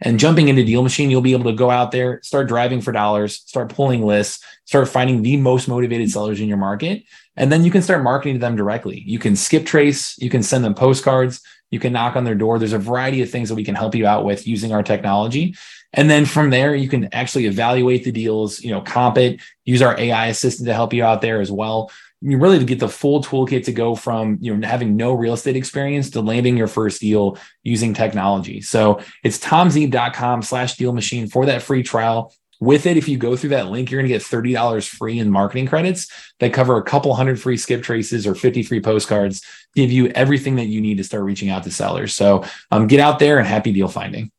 And jumping into Deal Machine, you'll be able to go out there, start driving for dollars, start pulling lists, start finding the most motivated sellers in your market. And then you can start marketing to them directly. You can skip trace, you can send them postcards, you can knock on their door. There's a variety of things that we can help you out with using our technology. And then from there, you can actually evaluate the deals, you know, comp it, use our AI assistant to help you out there as well you really to get the full toolkit to go from you know having no real estate experience to landing your first deal using technology. So it's tomzeeb.com slash deal machine for that free trial. With it, if you go through that link, you're going to get $30 free in marketing credits that cover a couple hundred free skip traces or 50 free postcards, give you everything that you need to start reaching out to sellers. So um, get out there and happy deal finding.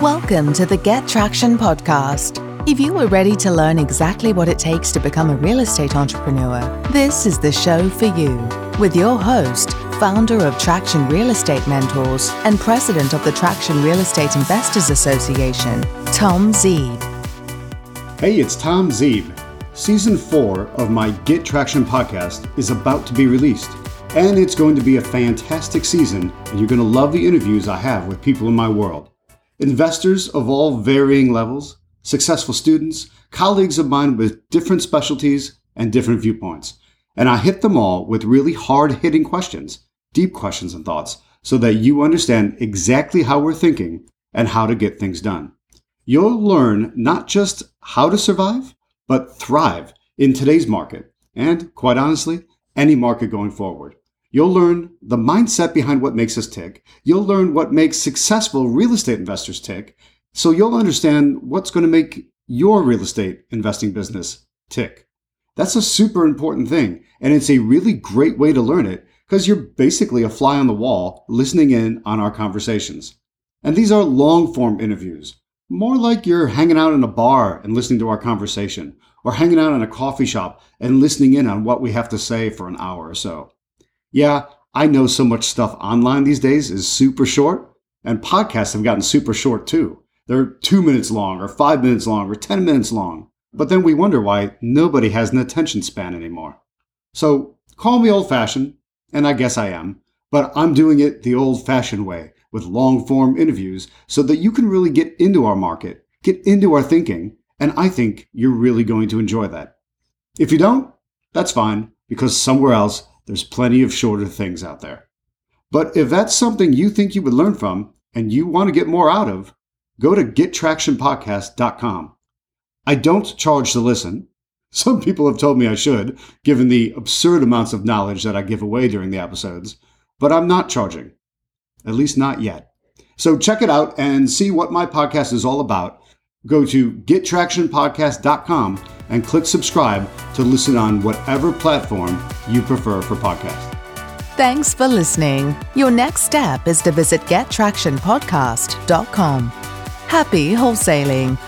Welcome to the Get Traction podcast if you are ready to learn exactly what it takes to become a real estate entrepreneur, this is the show for you. With your host, founder of Traction Real Estate Mentors and president of the Traction Real Estate Investors Association, Tom Zeeb. Hey, it's Tom Zeeb. Season 4 of my Get Traction podcast is about to be released. And it's going to be a fantastic season, and you're going to love the interviews I have with people in my world. Investors of all varying levels successful students, colleagues of mine with different specialties and different viewpoints. And I hit them all with really hard hitting questions, deep questions and thoughts, so that you understand exactly how we're thinking and how to get things done. You'll learn not just how to survive, but thrive in today's market and, quite honestly, any market going forward. You'll learn the mindset behind what makes us tick. You'll learn what makes successful real estate investors tick. So you'll understand what's going to make your real estate investing business tick. That's a super important thing. And it's a really great way to learn it because you're basically a fly on the wall listening in on our conversations. And these are long form interviews, more like you're hanging out in a bar and listening to our conversation, or hanging out in a coffee shop and listening in on what we have to say for an hour or so. Yeah, I know so much stuff online these days is super short, and podcasts have gotten super short too. They're two minutes long, or five minutes long, or 10 minutes long. But then we wonder why nobody has an attention span anymore. So call me old fashioned, and I guess I am, but I'm doing it the old fashioned way with long form interviews so that you can really get into our market, get into our thinking, and I think you're really going to enjoy that. If you don't, that's fine, because somewhere else there's plenty of shorter things out there. But if that's something you think you would learn from and you want to get more out of, go to gettractionpodcast.com. I don't charge to listen. Some people have told me I should, given the absurd amounts of knowledge that I give away during the episodes, but I'm not charging. At least not yet. So check it out and see what my podcast is all about. Go to gettractionpodcast.com and click subscribe to listen on whatever platform you prefer for podcasts. Thanks for listening. Your next step is to visit gettractionpodcast.com. Happy wholesaling